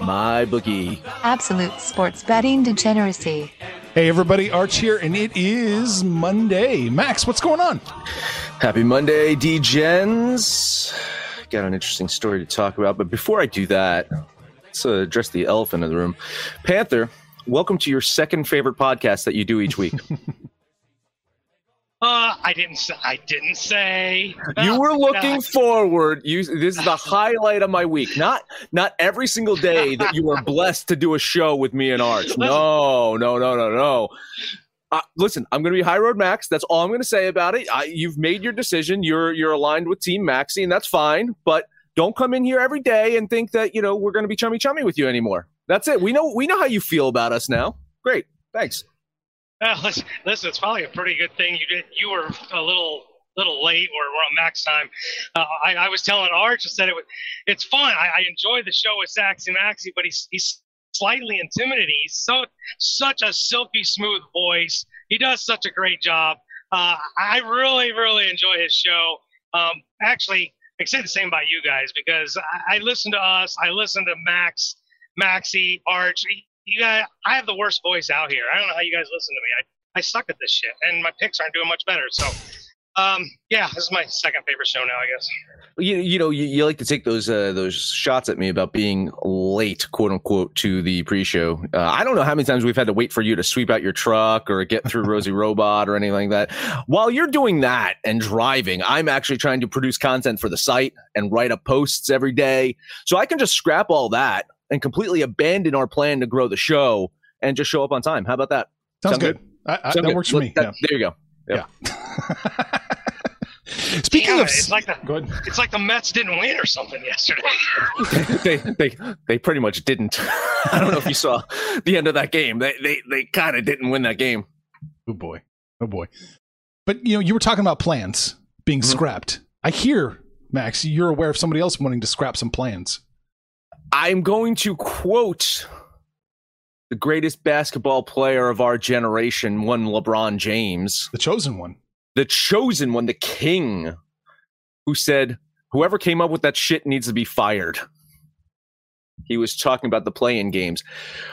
my bookie. Absolute sports betting degeneracy. Hey everybody, Arch here, and it is Monday. Max, what's going on? Happy Monday, D-Gens. Got an interesting story to talk about, but before I do that, let's uh, address the elephant in the room. Panther, welcome to your second favorite podcast that you do each week. Uh, I didn't. Say, I didn't say. you were looking forward. You. This is the highlight of my week. Not not every single day that you were blessed to do a show with me and Arch. No, no, no, no, no. Uh, listen, I'm going to be High Road Max. That's all I'm going to say about it. I, you've made your decision. You're you're aligned with Team Maxi, and that's fine. But don't come in here every day and think that you know we're going to be chummy chummy with you anymore. That's it. We know we know how you feel about us now. Great. Thanks. Uh, listen, listen, it's probably a pretty good thing you did. You were a little little late, or we're on max time. Uh, I, I was telling Arch, I said it was. It's fun. I, I enjoy the show with Saxy Maxi, but he's he's slightly intimidating. He's so such a silky smooth voice. He does such a great job. Uh, I really really enjoy his show. Um, actually, I can say the same about you guys because I, I listen to us. I listen to Max, Maxi, Arch. You guys, I have the worst voice out here. I don't know how you guys listen to me. I, I suck at this shit, and my picks aren't doing much better. So, um, yeah, this is my second favorite show now, I guess. you, you know you, you like to take those uh, those shots at me about being late quote unquote to the pre-show uh, i don't know how many times we've had to wait for you to sweep out your truck or get through rosie robot or anything like that while you're doing that and driving i'm actually trying to produce content for the site and write up posts every day so i can just scrap all that and completely abandon our plan to grow the show and just show up on time how about that Sounds Sound good. I, I, Sound that good? works for Let- me. that- there you go yeah. Speaking Damn of, it's like the go ahead. it's like the Mets didn't win or something yesterday. they they they pretty much didn't. I don't know if you saw the end of that game. They they they kind of didn't win that game. Oh boy, oh boy. But you know, you were talking about plans being Mhm. scrapped. I hear, Max, you're aware of somebody else wanting to scrap some plans. I'm going to quote the greatest basketball player of our generation, one LeBron James, The chosen one. the chosen one, the king, who said, "Whoever came up with that shit needs to be fired." He was talking about the play-in games.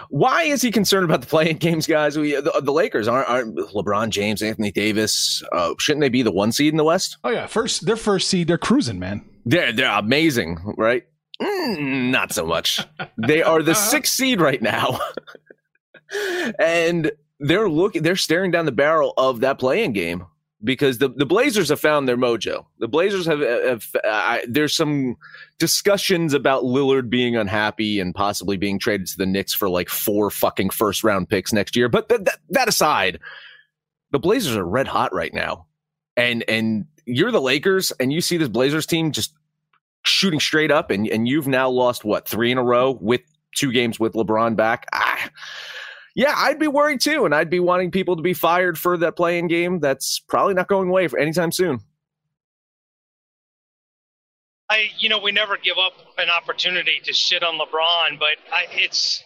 Why is he concerned about the play-in games, guys? We, the, the Lakers aren't, aren't LeBron James, Anthony Davis. Uh, shouldn't they be the one seed in the West? Oh yeah, first their first seed, they're cruising, man. They're they're amazing, right? Mm, not so much. they are the sixth seed right now, and they're looking. They're staring down the barrel of that playing game because the, the Blazers have found their mojo. The Blazers have. have uh, there's some discussions about Lillard being unhappy and possibly being traded to the Knicks for like four fucking first round picks next year. But th- that that aside, the Blazers are red hot right now, and and you're the Lakers, and you see this Blazers team just shooting straight up, and and you've now lost what three in a row with two games with LeBron back. Ah, yeah, I'd be worried too, and I'd be wanting people to be fired for that playing game. That's probably not going away for anytime soon. I, you know, we never give up an opportunity to shit on LeBron, but I, it's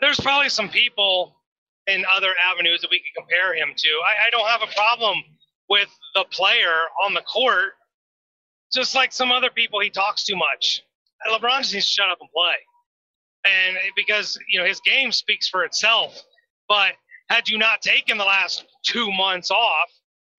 there's probably some people in other avenues that we could compare him to. I, I don't have a problem with the player on the court, just like some other people. He talks too much. LeBron just needs to shut up and play, and because you know his game speaks for itself. But had you not taken the last two months off,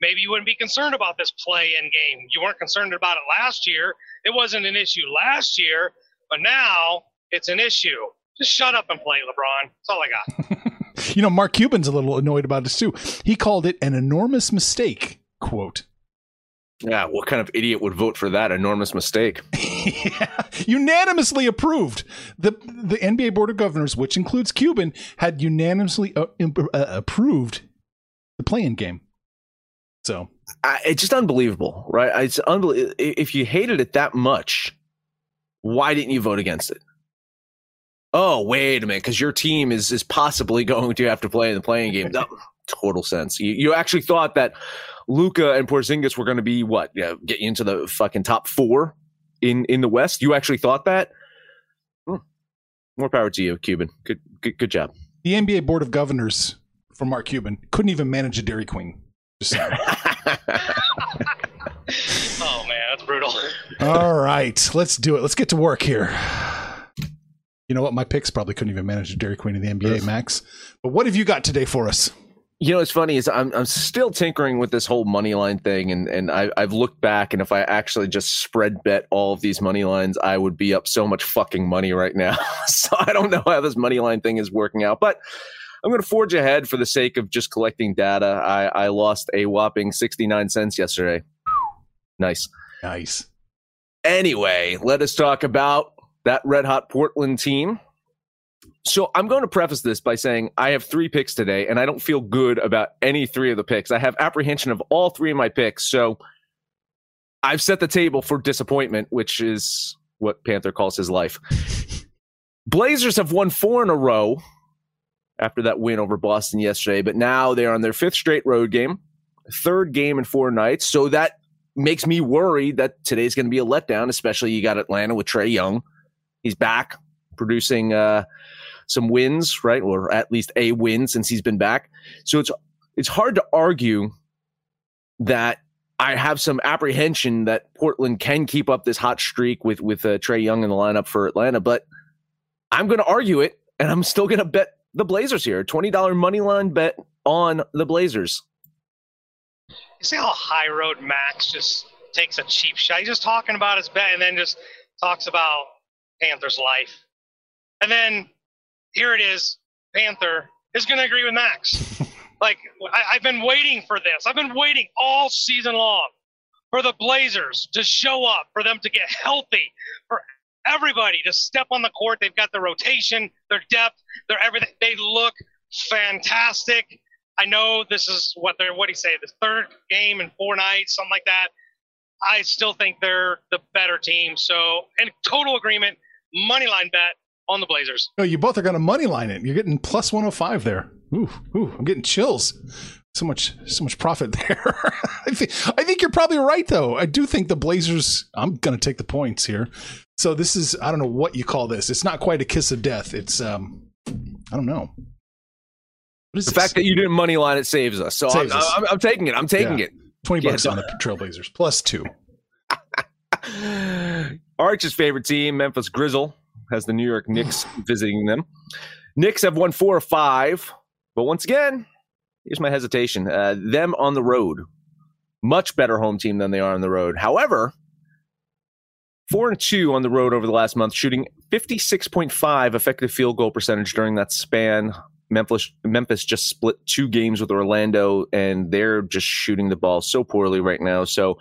maybe you wouldn't be concerned about this play-in game. You weren't concerned about it last year. It wasn't an issue last year, but now it's an issue. just shut up and play, LeBron. That's all I got. you know, Mark Cuban's a little annoyed about this too. He called it an enormous mistake. Quote. Yeah, what kind of idiot would vote for that enormous mistake? yeah, unanimously approved. The the NBA Board of Governors, which includes Cuban, had unanimously uh, uh, approved the play-in game. So I, it's just unbelievable, right? It's unbelievable. If you hated it that much, why didn't you vote against it? Oh, wait a minute, because your team is is possibly going to have to play in the playing game. No, total sense. You, you actually thought that Luka and Porzingis were going to be what? Yeah, get you into the fucking top four in in the West. You actually thought that? Hmm. More power to you, Cuban. Good, good, good job. The NBA Board of Governors for Mark Cuban couldn't even manage a Dairy Queen. Just oh man, that's brutal. All right, let's do it. Let's get to work here. You know what? My picks probably couldn't even manage a Dairy Queen in the NBA, Max. But what have you got today for us? You know, it's funny is I'm I'm still tinkering with this whole money line thing, and and I, I've looked back, and if I actually just spread bet all of these money lines, I would be up so much fucking money right now. so I don't know how this money line thing is working out, but I'm going to forge ahead for the sake of just collecting data. I, I lost a whopping 69 cents yesterday. Nice. Nice. Anyway, let us talk about that red hot Portland team. So I'm going to preface this by saying I have three picks today, and I don't feel good about any three of the picks. I have apprehension of all three of my picks. So I've set the table for disappointment, which is what Panther calls his life. Blazers have won four in a row after that win over Boston yesterday. But now they're on their fifth straight road game, third game in four nights. So that makes me worried that today's going to be a letdown, especially you got Atlanta with Trae Young. He's back producing uh, some wins, right? Or at least a win since he's been back. So it's it's hard to argue that I have some apprehension that Portland can keep up this hot streak with with uh, Trae Young in the lineup for Atlanta, but I'm going to argue it, and I'm still going to bet the Blazers here. $20 money line bet on the Blazers. You see how High Road Max just takes a cheap shot? He's just talking about his bet and then just talks about Panther's life. And then here it is Panther is going to agree with Max. like, I, I've been waiting for this. I've been waiting all season long for the Blazers to show up, for them to get healthy, for everybody to step on the court. They've got the rotation, their depth, their everything. They look fantastic. I know this is what they're what do you say, the third game in four nights, something like that. I still think they're the better team. So in total agreement, money line bet on the Blazers. Oh, you both are gonna money line it. You're getting plus one oh five there. Ooh, ooh, I'm getting chills. So much, so much profit there. I think, I think you're probably right though. I do think the Blazers. I'm gonna take the points here. So this is I don't know what you call this. It's not quite a kiss of death. It's um I don't know. the this? fact that you didn't money line it saves us. So saves I'm, us. I'm, I'm, taking it. I'm taking yeah. it. Twenty bucks on the Trailblazers plus two. Arch's favorite team, Memphis Grizzle, has the New York Knicks visiting them. Knicks have won four or five, but once again, here's my hesitation. Uh, them on the road, much better home team than they are on the road. However, Four and two on the road over the last month, shooting 56.5 effective field goal percentage during that span. Memphis Memphis just split two games with Orlando, and they're just shooting the ball so poorly right now. So,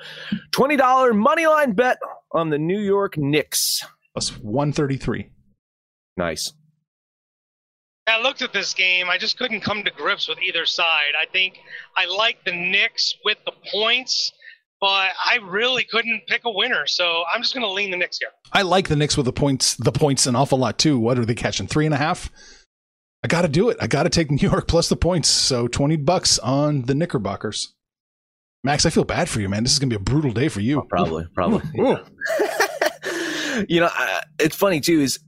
twenty dollar money line bet on the New York Knicks. Plus one thirty three. Nice. I looked at this game. I just couldn't come to grips with either side. I think I like the Knicks with the points but I really couldn't pick a winner. So I'm just going to lean the Knicks here. I like the Knicks with the points, the points an awful lot too. What are they catching? Three and a half. I got to do it. I got to take New York plus the points. So 20 bucks on the Knickerbockers. Max, I feel bad for you, man. This is going to be a brutal day for you. Oh, probably, probably. you know, uh, it's funny too. Is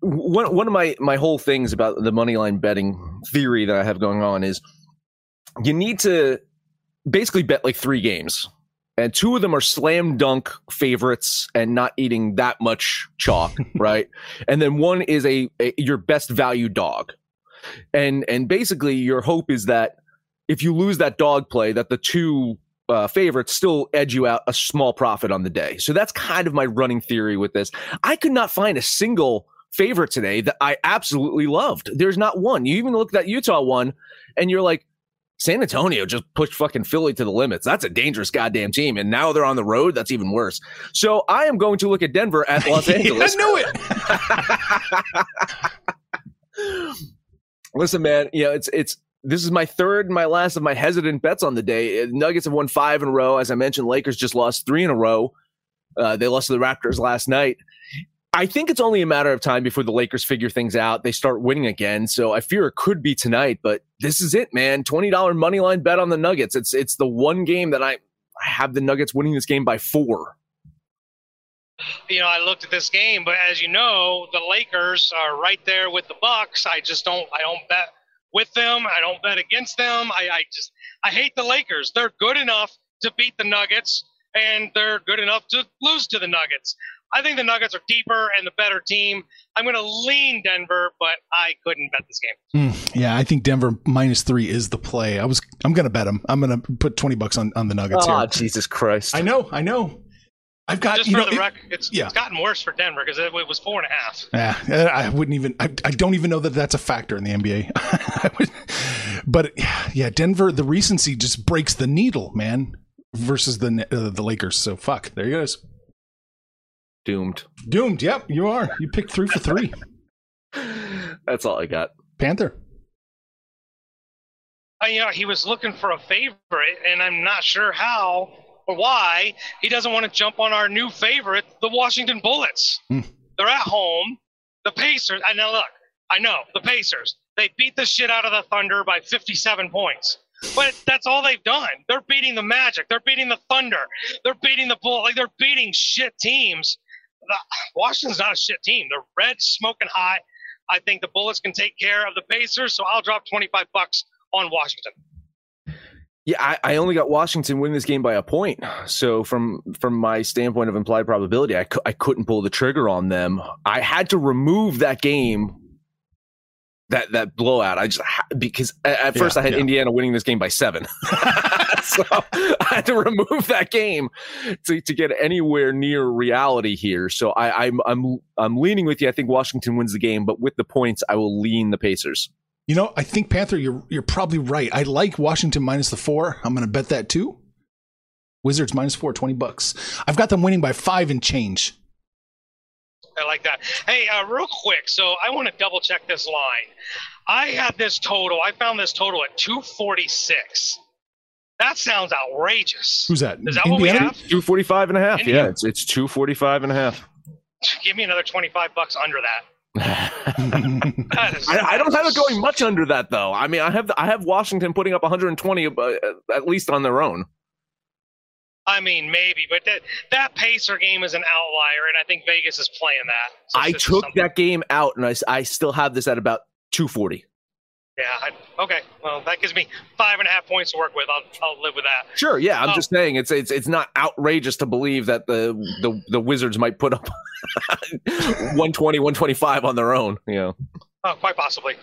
one one of my my whole things about the money line betting theory that I have going on is you need to basically bet like three games and two of them are slam dunk favorites and not eating that much chalk, right? And then one is a, a, your best value dog. And and basically your hope is that if you lose that dog play that the two uh, favorites still edge you out a small profit on the day. So that's kind of my running theory with this. I could not find a single favorite today that I absolutely loved. There's not one. You even look at that Utah one, and you're like, San Antonio just pushed fucking Philly to the limits. That's a dangerous goddamn team. And now they're on the road. That's even worse. So I am going to look at Denver at Los Angeles. I knew it. Listen, man, you know, it's it's this is my third and my last of my hesitant bets on the day. Nuggets have won five in a row. As I mentioned, Lakers just lost three in a row. Uh, they lost to the Raptors last night. I think it's only a matter of time before the Lakers figure things out. They start winning again. So I fear it could be tonight, but this is it, man. $20 money line bet on the Nuggets. It's it's the one game that I, I have the Nuggets winning this game by four. You know, I looked at this game, but as you know, the Lakers are right there with the Bucks. I just don't I don't bet with them. I don't bet against them. I, I just I hate the Lakers. They're good enough to beat the Nuggets and they're good enough to lose to the Nuggets. I think the Nuggets are deeper and the better team. I'm going to lean Denver, but I couldn't bet this game. Mm, yeah, I think Denver minus three is the play. I was, I'm going to bet them. I'm going to put twenty bucks on on the Nuggets. Oh, here. Jesus Christ! I know, I know. I've got just you for know, the it- record. It's, yeah. it's gotten worse for Denver because it, it was four and a half. Yeah, I wouldn't even. I, I don't even know that that's a factor in the NBA. Would- but yeah, Denver. The recency just breaks the needle, man. Versus the uh, the Lakers. So fuck. There he goes. Doomed. Doomed. Yep, you are. You picked three for three. That's all I got. Panther. Uh, you know, he was looking for a favorite, and I'm not sure how or why he doesn't want to jump on our new favorite, the Washington Bullets. Hmm. They're at home. The Pacers. And now look, I know the Pacers. They beat the shit out of the Thunder by 57 points. But that's all they've done. They're beating the Magic. They're beating the Thunder. They're beating the Bull. Like they're beating shit teams. The, Washington's not a shit team. They're red, smoking hot. I think the Bullets can take care of the Pacers, so I'll drop 25 bucks on Washington. Yeah, I, I only got Washington winning this game by a point. So from from my standpoint of implied probability, I, cou- I couldn't pull the trigger on them. I had to remove that game, that that blowout. I just because at, at first Yeah, I had yeah. Indiana winning this game by seven, so I had to remove that game to, to get anywhere near reality here. So I, I'm I'm I'm leaning with you. I think Washington wins the game, but with the points, I will lean the Pacers. You know, I think Panther. You're you're probably right. I like Washington minus the four. I'm going to bet that too. Wizards minus four, 20 bucks. I've got them winning by five and change. I like that. Hey, uh, real quick, so I want to double check this line. I had this total. I found this total at 246. That sounds outrageous. Who's that? Is that what we Indiana? have? 245 and a half. Indiana. Yeah, it's it's 245 and a half. Give me another 25 bucks under that. I, I don't have it going much under that though. I mean, I have I have Washington putting up 120 uh, at least on their own. I mean, maybe, but that that Pacer game is an outlier, and I think Vegas is playing that. So I took something- that game out, and I, I still have this at about 240. Yeah. I, okay. Well, that gives me five and a half points to work with. I'll I'll live with that. Sure, yeah. I'm Oh. just saying it's it's it's not outrageous to believe that the the, the Wizards might put up 120, 125 on their own. You know, Oh, quite possibly.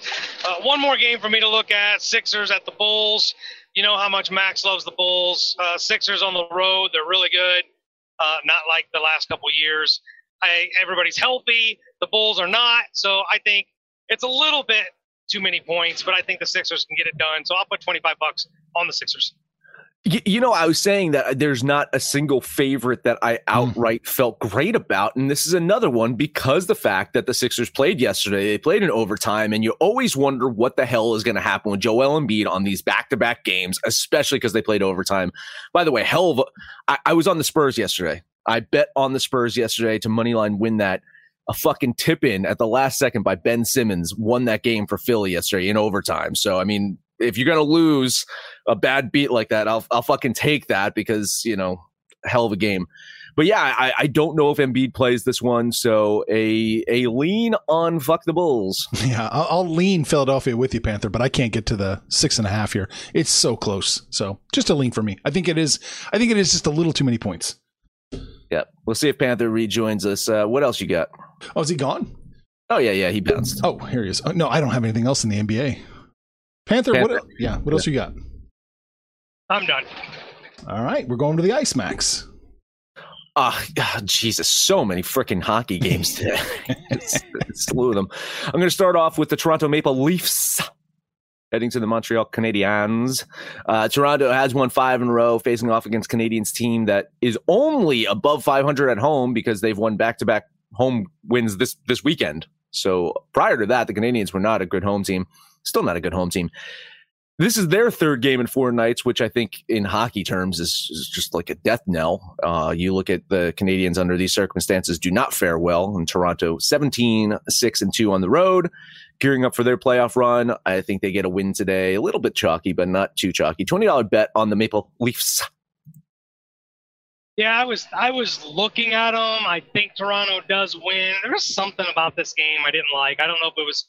Uh, one more game for me to look at: Sixers at the Bulls. You know how much Max loves the Bulls. Uh, Sixers on the road, they're really good. Uh, not like the last couple years. I, everybody's healthy. The Bulls are not. So I think it's a little bit too many points, but I think the Sixers can get it done. So I'll put 25 bucks on the Sixers. You know, I was saying that there's not a single favorite that I hmm. outright felt great about, and this is another one because the fact that the Sixers played yesterday, they played in overtime, and you always wonder what the hell is going to happen with Joel Embiid on these back-to-back games, especially because they played overtime. By the way, hell of a, I, I was on the Spurs yesterday. I bet on the Spurs yesterday to moneyline win that. A fucking tip in at the last second by Ben Simmons won that game for Philly yesterday in overtime. So I mean, if you're gonna lose a bad beat like that, I'll I'll fucking take that because you know, hell of a game. But yeah, I, I don't know if Embiid plays this one, so a a lean on fuck the Bulls. Yeah, I'll, I'll lean Philadelphia with you, Panther, but I can't get to the six and a half here. It's so close. So just a lean for me. I think it is. I think it is just a little too many points. Yeah, we'll see if Panther rejoins us. Uh, what else you got? Oh, is he gone? Oh yeah, yeah, he bounced. Oh, here he is. Oh, no, I don't have anything else in the NBA. Panther, Panther. what? Yeah, what else you got? I'm done. All right, we're going to the Ice Max. Oh, Jesus, so many freaking hockey games today. it's, it's slew of them. I'm going to start off with the Toronto Maple Leafs heading to the Montreal Canadiens. Uh, Toronto has won five in a row, facing off against Canadiens team that is only above 500 at home because they've won back to back home wins this this weekend. So prior to that, the Canadiens were not a good home team. Still not a good home team. This is their third game in four nights, which I think in hockey terms is, is just like a death knell. Uh, you look at the Canadiens under these circumstances do not fare well in Toronto 17, 6 and 2 on the road, gearing up for their playoff run. I think they get a win today. A little bit chalky, but not too chalky. $20 bet on the Maple Leafs. Yeah, I was I was looking at them. I think Toronto does win. There was something about this game I didn't like. I don't know if it was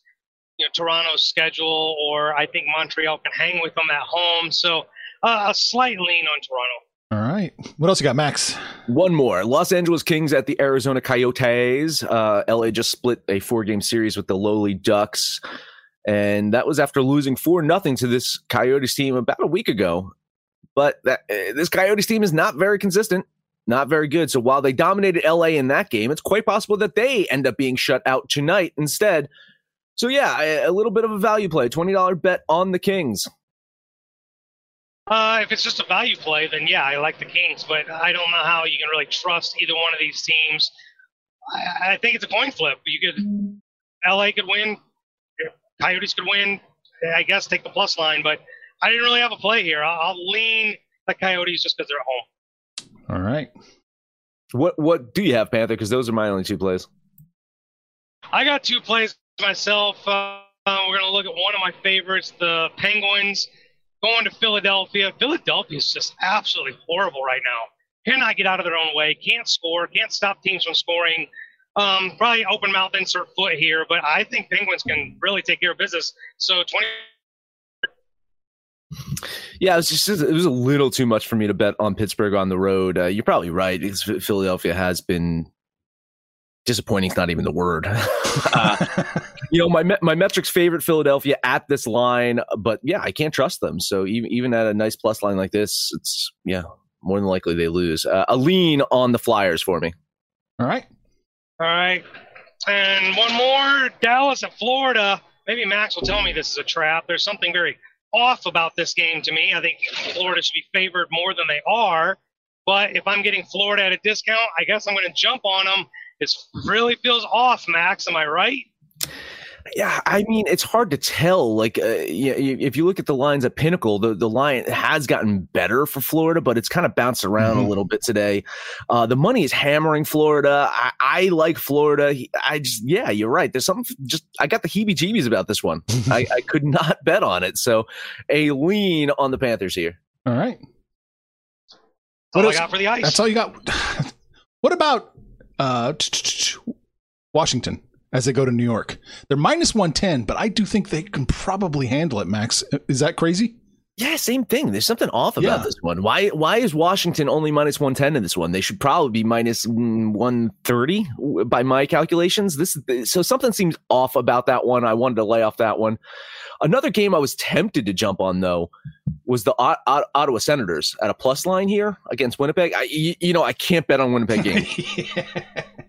you know Toronto's schedule or I think Montreal can hang with them at home. So uh, a slight lean on Toronto. All right. What else you got, Max? One more. Los Angeles Kings at the Arizona Coyotes. Uh, LA just split a four game series with the lowly Ducks. And that was after losing 4 nothing to this Coyotes team about a week ago. But that, uh, this Coyotes team is not very consistent, not very good. So while they dominated LA in that game, it's quite possible that they end up being shut out tonight instead. So yeah, a, little bit of a value play, twenty dollar bet on the Kings. Uh, if it's just a value play, then yeah, I like the Kings, but I don't know how you can really trust either one of these teams. I, I think it's a coin flip. You could, LA could win, Coyotes could win. I guess take the plus line, but I didn't really have a play here. I'll, I'll lean the Coyotes just because they're at home. All right. What what do you have, Panther? Because those are my only two plays. I got two plays myself. Uh, we're going to look at one of my favorites, the Penguins going to Philadelphia. Philadelphia is just absolutely horrible right now. Cannot get out of their own way. Can't score. Can't stop teams from scoring. Um, probably open mouth insert foot here, but I think Penguins can really take care of business. So 20. Yeah, it was just it was a little too much for me to bet on Pittsburgh on the road. Uh, you're probably right. Because Philadelphia has been disappointing. Is not even the word. uh, you know, my my metrics favorite Philadelphia at this line, but yeah, I can't trust them. So even even at a nice plus line like this, it's yeah, more than likely they lose. Uh, a lean on the Flyers for me. All right. All right. And one more Dallas at Florida. Maybe Max will tell me this is a trap. There's something very off about this game to me. I think Florida should be favored more than they are. But if I'm getting Florida at a discount, I guess I'm going to jump on them. It really feels off, Max. Am I right? Yeah, I mean it's hard to tell. Like, uh, if you look at the lines at Pinnacle, the the line has gotten better for Florida, but it's kind of bounced around mm-hmm. a little bit today. Uh, the money is hammering Florida. I, I, like Florida. I just, yeah, you're right. There's something just I got the heebie-jeebies about this one. I, I could not bet on it, so a lean on the Panthers here. All right. What else? I got for the ice. That's all you got. What about uh, Washington? As they go to New York. They're minus 110, but I do think they can probably handle it, Max. Is that crazy? Yeah, same thing. There's something off about yeah. this one. Why why is Washington only minus 110 in this one? They should probably be minus 130 by my calculations. This so something seems off about that one. I wanted to lay off that one. Another game I was tempted to jump on though was the Ottawa Senators at a plus line here against Winnipeg. I, you know, I can't bet on Winnipeg game. yeah.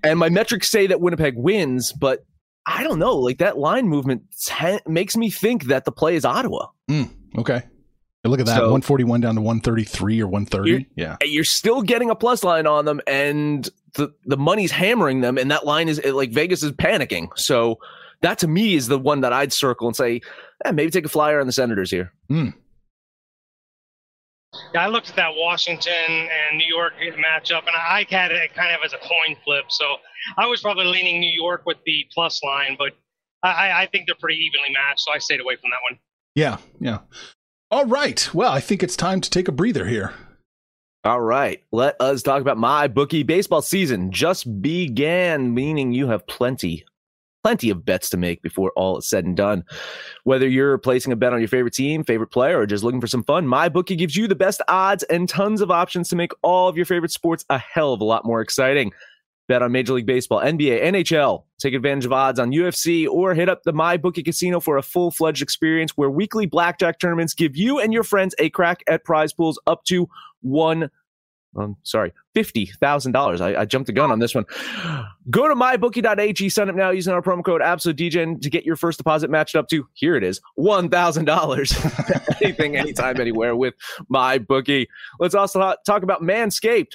And my metrics say that Winnipeg wins, but I don't know. Like that line movement t- makes me think that the play is Ottawa. Mm, okay. Look at that, so, 141 down to 133 or 130. You're, yeah. You're still getting a plus line on them, and the, the money's hammering them, and that line is like Vegas is panicking. So that to me is the one that I'd circle and say, eh, maybe take a flyer on the Senators here. Mm. Yeah, I looked at that Washington and New York matchup, and I had it kind of as a coin flip. So I was probably leaning New York with the plus line, but I, I think they're pretty evenly matched, so I stayed away from that one. Yeah, yeah. All right. Well, I think it's time to take a breather here. All right. Let us talk about my bookie baseball season just began, meaning you have plenty plenty of bets to make before all is said and done. Whether you're placing a bet on your favorite team, favorite player, or just looking for some fun, MyBookie gives you the best odds and tons of options to make all of your favorite sports a hell of a lot more exciting. Bet on Major League Baseball, NBA, NHL. Take advantage of odds on UFC or hit up the MyBookie Casino for a full fledged experience where weekly blackjack tournaments give you and your friends a crack at prize pools up to $1 I'm sorry, $50,000. I, I, jumped the gun on this one. Go to mybookie.ag, sign up now using our promo code AbsoluteDGen to get your first deposit matched up to, here it is, $1,000. Anything, anytime, anywhere with my bookie. Let's also talk about Manscaped.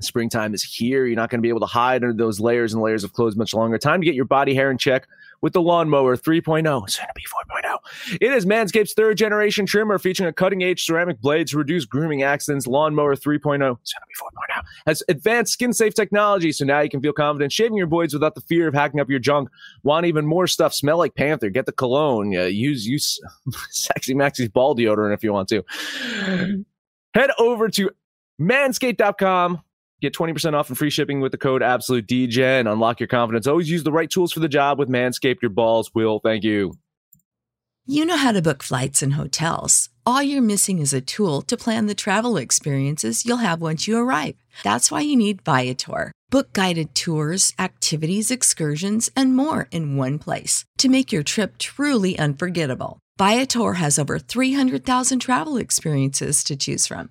Springtime is here. You're not going to be able to hide under those layers and layers of clothes much longer. Time to get your body hair in check with the Lawnmower 3.0, soon to be 4.0. It is Manscaped's third generation trimmer featuring a cutting edge ceramic blade to reduce grooming accidents. Lawnmower 3.0, soon to be 4.0, has advanced skin safe technology, so now you can feel confident shaving your boys without the fear of hacking up your junk. Want even more stuff? Smell like Panther. Get the cologne. Uh, use use Sexy Maxie's ball deodorant if you want to. Head over to manscaped.com Get 20% off and free shipping with the code AbsoluteDJ and unlock your confidence. Always use the right tools for the job with Manscaped. Your balls will thank you. You know how to book flights and hotels. All you're missing is a tool to plan the travel experiences you'll have once you arrive. That's why you need Viator. Book guided tours, activities, excursions, and more in one place to make your trip truly unforgettable. Viator has over 300,000 travel experiences to choose from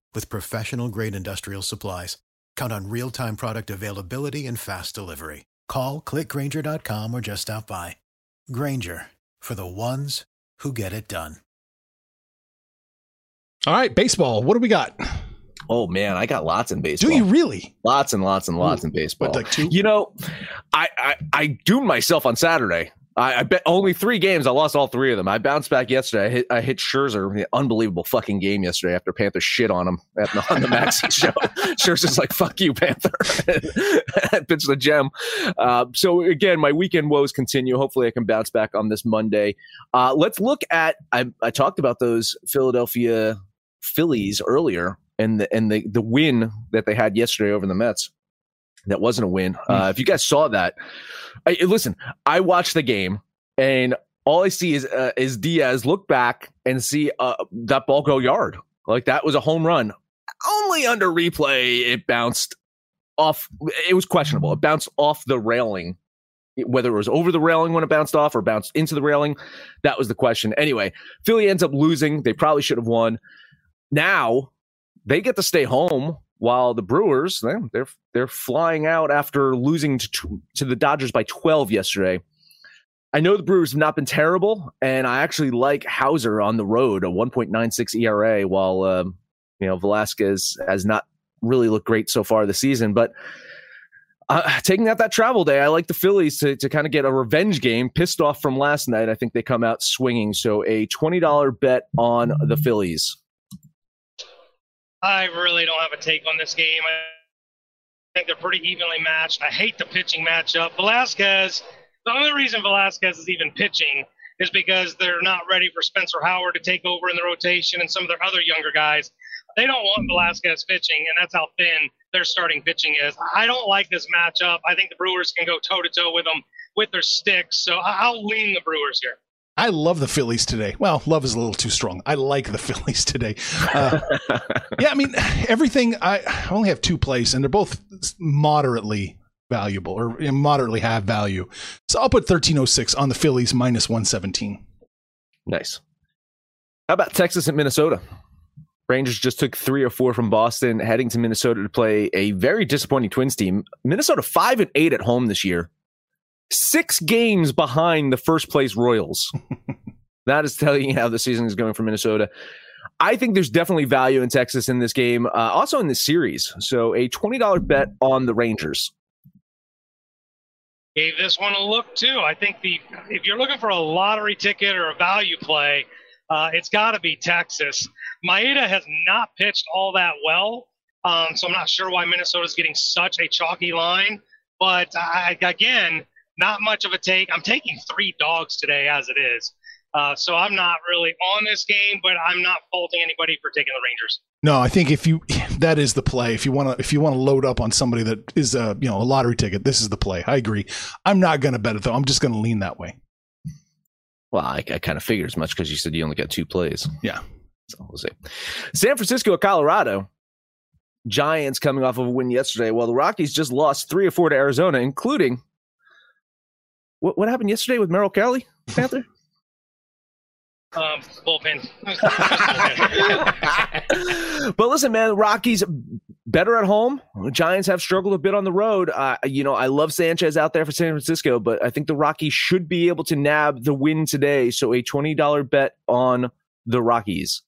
with professional grade industrial supplies, count on real time product availability and fast delivery. Call clickgrainger.com or just stop by. Grainger for the ones who get it done. All right, baseball. What do we got? Oh man, I got lots in baseball. Do you really? Lots and lots and lots Ooh, in baseball. What, like two? You know, I, I I doomed myself on Saturday. I, I, bet only three games. I lost all three of them. I bounced back yesterday. I hit, I hit Scherzer. Unbelievable fucking game yesterday after Panther shit on him at on the Maxie show. Scherzer's like, fuck you, Panther. Pitched the gem. Uh, so again, my weekend woes continue. Hopefully I can bounce back on this Monday. Uh, let's look at, I, I talked about those Philadelphia Phillies earlier and the, and the, the win that they had yesterday over the Mets that wasn't a win. Uh, if you guys saw that, I, listen, I watched the game and all I see is uh, is Diaz look back and see uh, that ball go yard. Like that was a home run. Only under replay, it bounced off. It was questionable. It bounced off the railing. Whether it was over the railing when it bounced off or bounced into the railing, that was the question. Anyway, Philly ends up losing. They probably should have won. Now they get to stay home while the Brewers they're they're flying out after losing to, to the Dodgers by 12 yesterday. I know the Brewers have not been terrible, and I actually like Houser on the road, a 1.96 ERA, while um, you know Velasquez has not really looked great so far this season. But uh, taking out that travel day, I like the Phillies to, to kind of get a revenge game. Pissed off from last night, I think they come out swinging. So a twenty dollar bet on the Phillies. I really don't have a take on this game. I think they're pretty evenly matched. I hate the pitching matchup. Velasquez, the only reason Velasquez is even pitching is because they're not ready for Spencer Howard to take over in the rotation and some of their other younger guys. They don't want Velasquez pitching, and that's how thin their starting pitching is. I don't like this matchup. I think the Brewers can go toe to toe with them with their sticks, so I'll lean the Brewers here. I love the Phillies today. Well, love is a little too strong. I like the Phillies today. Uh, yeah, I mean, everything. I only have two plays, and they're both moderately valuable or moderately have value. So I'll put 1306 on the Phillies minus 117. Nice. How about Texas and Minnesota? Rangers just took three or four from Boston, heading to Minnesota to play a very disappointing Twins team. Minnesota five and eight at home this year six games behind the first place Royals. that is telling you how the season is going for Minnesota. I think there's definitely value in Texas in this game, uh, also in this series. So a $20 bet on the Rangers. gave this one a look too. I think the if you're looking for a lottery ticket or a value play, uh, it's got to be Texas. Maeda has not pitched all that well, um, so I'm not sure why Minnesota's getting such a chalky line. But I, again, not much of a take. I'm taking three dogs today as it is. Uh, so I'm not really on this game, but I'm not faulting anybody for taking the Rangers. No, I think if you that is the play. If you want to if you want to load up on somebody that is a you know a lottery ticket, this is the play. I agree. I'm not going to bet it though. I'm just going to lean that way. Well, I, I kind of figured as much because you said you only got two plays. Yeah. So we'll see. San Francisco, Colorado. Giants coming off of a win yesterday, while the Rockies just lost three or four to Arizona, including what what happened yesterday with Merrill Kelly, Panther? Um, bullpen. but listen, man, the Rockies better at home. Giants have struggled a bit on the road. Uh, you know, I love Sanchez out there for San Francisco, but I think the Rockies should be able to nab the win today. So a twenty dollar bet on the Rockies.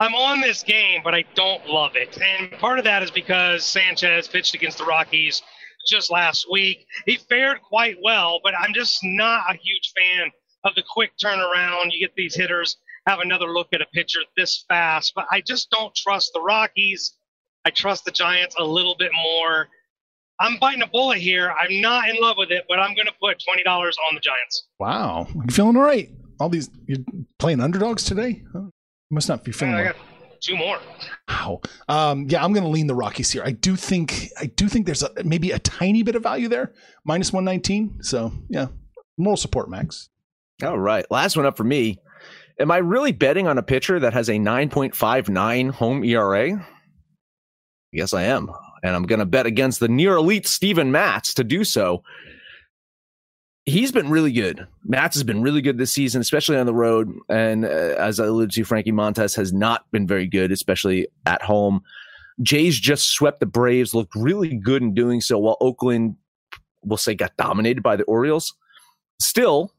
I'm on this game, but I don't love it. And part of that is because Sanchez pitched against the Rockies just last week. He fared quite well, but I'm just not a huge fan of the quick turnaround. You get these hitters have another look at a pitcher this fast, but I just don't trust the Rockies. I trust the Giants a little bit more. I'm biting a bullet here. I'm not in love with it, but I'm going to put twenty dollars on the Giants. Wow, you feeling all right? All these you're playing underdogs today? Huh? You must not be feeling. I well. got two more. Wow. Um, yeah, I'm going to lean the Rockies here. I do think I do think there's a, maybe a tiny bit of value there, minus 119. So yeah, moral support, Max. All right. Last one up for me. Am I really betting on a pitcher that has a 9.59 home ERA? Yes, I am. And I'm going to bet against the near elite Steven Matz to do so. He's been really good. Matz has been really good this season, especially on the road. And uh, as I alluded to, Frankie Montas has not been very good, especially at home. Jays just swept the Braves, looked really good in doing so, while Oakland, we'll say, got dominated by the Orioles. Still,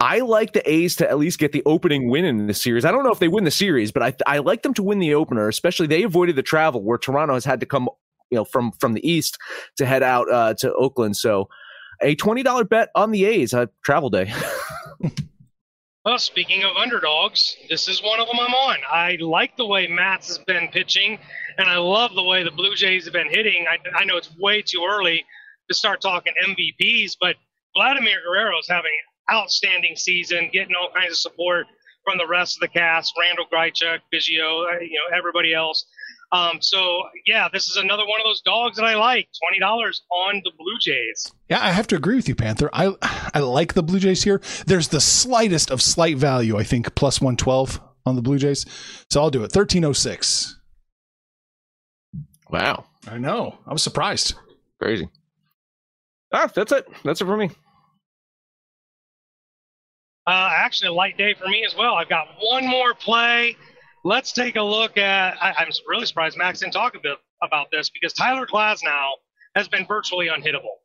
I like the A's to at least get the opening win in the series. I don't know if they win the series, but I I like them to win the opener. Especially they avoided the travel where Toronto has had to come, you know, from from the east to head out uh, to Oakland. So a twenty dollar bet on the A's uh, travel day. Well, speaking of underdogs, this is one of them I'm on. I like the way Matz has been pitching, and I love the way the Blue Jays have been hitting. I, I know it's way too early to start talking MVPs, but Vladimir Guerrero is having an outstanding season, getting all kinds of support from the rest of the cast, Randal Grichuk, Biggio, uh, you know, everybody else. Um, so yeah, this is another one of those dogs that I like. Twenty dollars on the Blue Jays. Yeah, I have to agree with you, Panther. I I like the Blue Jays here. There's the slightest of slight value, I think, plus 112 on the Blue Jays. So I'll do it. 1306. wow, I know. I was surprised. crazy. Ah, that's it. That's it for me. Uh, actually, a light day for me as well. I've got one more play. Let's take a look at. I, I'm really surprised Max didn't talk a bit about this because Tyler Glasnow has been virtually unhittable.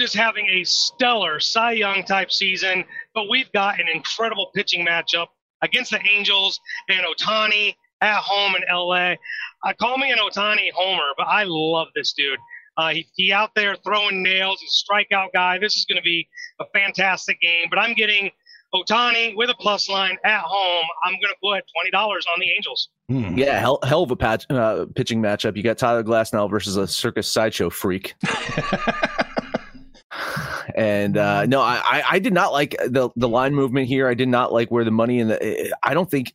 Just having a stellar Cy Young type season, but we've got an incredible pitching matchup against the Angels and Ohtani at home in LA. Uh, call me an Ohtani homer, but I love this dude. Uh, he, he out there throwing nails. He's a strikeout guy. This is going to be a fantastic game. But I'm getting Ohtani with a plus line at home. I'm going to put twenty dollars on the Angels. Hmm. Yeah, hell, hell of a patch, uh, pitching matchup. You got Tyler Glasnow versus a circus sideshow freak. and uh, no, I, I I did not like the the line movement here. I did not like where the money in the. I don't think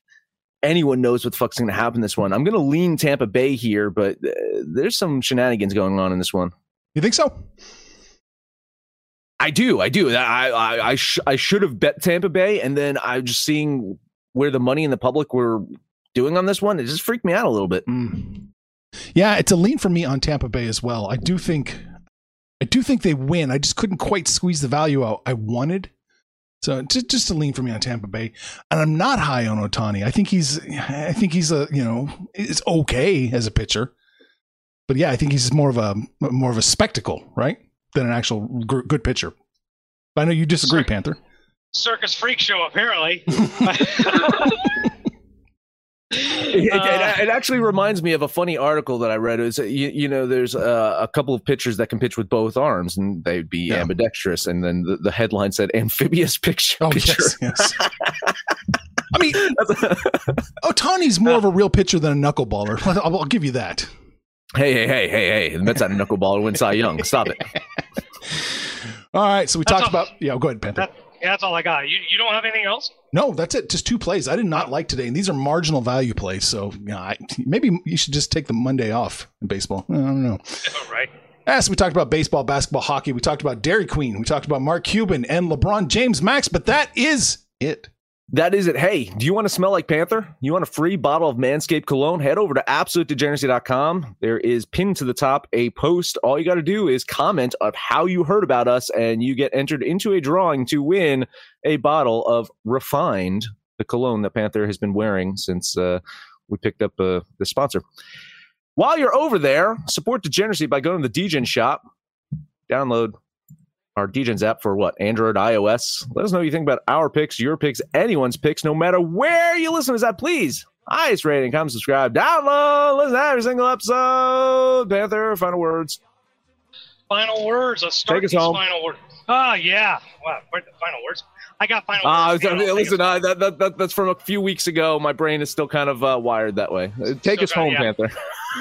anyone knows what the fuck's going to happen this one. I'm going to lean Tampa Bay here, but uh, there's some shenanigans going on in this one. You think so? I do, I do. I I I, sh- I should have bet Tampa Bay, and then I'm just seeing where the money and the public were doing on this one. It just freaked me out a little bit. Mm. Yeah, it's a lean for me on Tampa Bay as well. I do think I do think they win. I just couldn't quite squeeze the value out I wanted. So just just a lean for me on Tampa Bay. And I'm not high on Ohtani. I think he's I think he's a, you know, it's okay as a pitcher. But yeah, I think he's more of a more of a spectacle, right? Than an actual g- good pitcher. But I know you disagree, Sure. Panther. Circus freak show, apparently. it, Uh, it, it actually reminds me of a funny article that I read. Is you, you know, there's uh, a couple of pitchers that can pitch with both arms, and they'd be Yeah. ambidextrous. And then the, the headline said amphibious picture. Oh pitcher. yes, yes. I mean, Ohtani's more of a real pitcher than a knuckleballer. I'll, I'll give you that. Hey, hey, hey, hey, hey! The Mets had a knuckleball to win Cy Young. Stop it. All right, so we That's talked all. about. Yeah, go ahead, Panther. That, yeah, that's all I got. You you don't have anything else? No, that's it. Just two plays. I did not like today, and these are marginal value plays. So, yeah, I, maybe you should just take the Monday off in baseball. I don't know. All right. Ah, yes, we talked about baseball, basketball, hockey. We talked about Dairy Queen. We talked about Mark Cuban and LeBron James Max, but that is it. That is it. Hey, do you want to smell like Panther? You want a free bottle of Manscaped cologne? Head over to absolutedegeneracy.com. There is pinned to the top a post. All you got to do is comment of how you heard about us, and you get entered into a drawing to win a bottle of Refined, the cologne that Panther has been wearing since uh, we picked up uh, the sponsor. While you're over there, support Degeneracy by going to the Degen shop. Download our Degens app for what? Android, iOS. Let us know what you think about our picks, your picks, anyone's picks, no matter where you listen to us at. Please, highest rating, comment, subscribe, download, listen to every single episode. Panther, final words. Final words. Let's start Take us home. final words. Oh yeah. Wow. Where the final words? I got final Uh, words. I'll take listen, uh, that, that, that, that's from a few weeks ago. My brain is still kind of uh, wired that way. Uh, Take Still us home, yeah. Panther.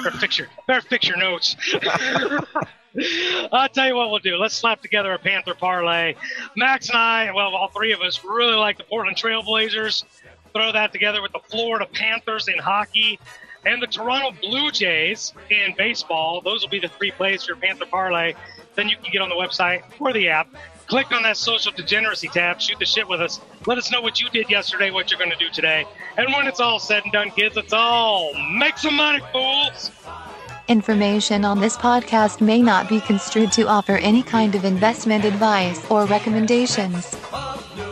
Better fix your, better fix your notes. I'll tell you what we'll do. Let's slap together a Panther parlay. Max and I, well, all three of us, really like the Portland Trailblazers. Throw that together with the Florida Panthers in hockey and the Toronto Blue Jays in baseball. Those will be the three plays for your Panther parlay. Then you can get on the website or the app. Click on that social degeneracy tab, shoot the shit with us. Let us know what you did yesterday, what you're going to do today. And when it's all said and done, kids, it's all make some money, fools. Information on this podcast may not be construed to offer any kind of investment advice or recommendations.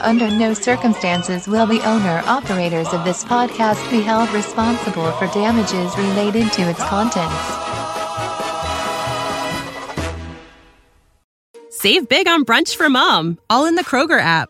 Under no circumstances will the owner operators of this podcast be held responsible for damages related to its contents. Save big on brunch for mom, all in the Kroger app.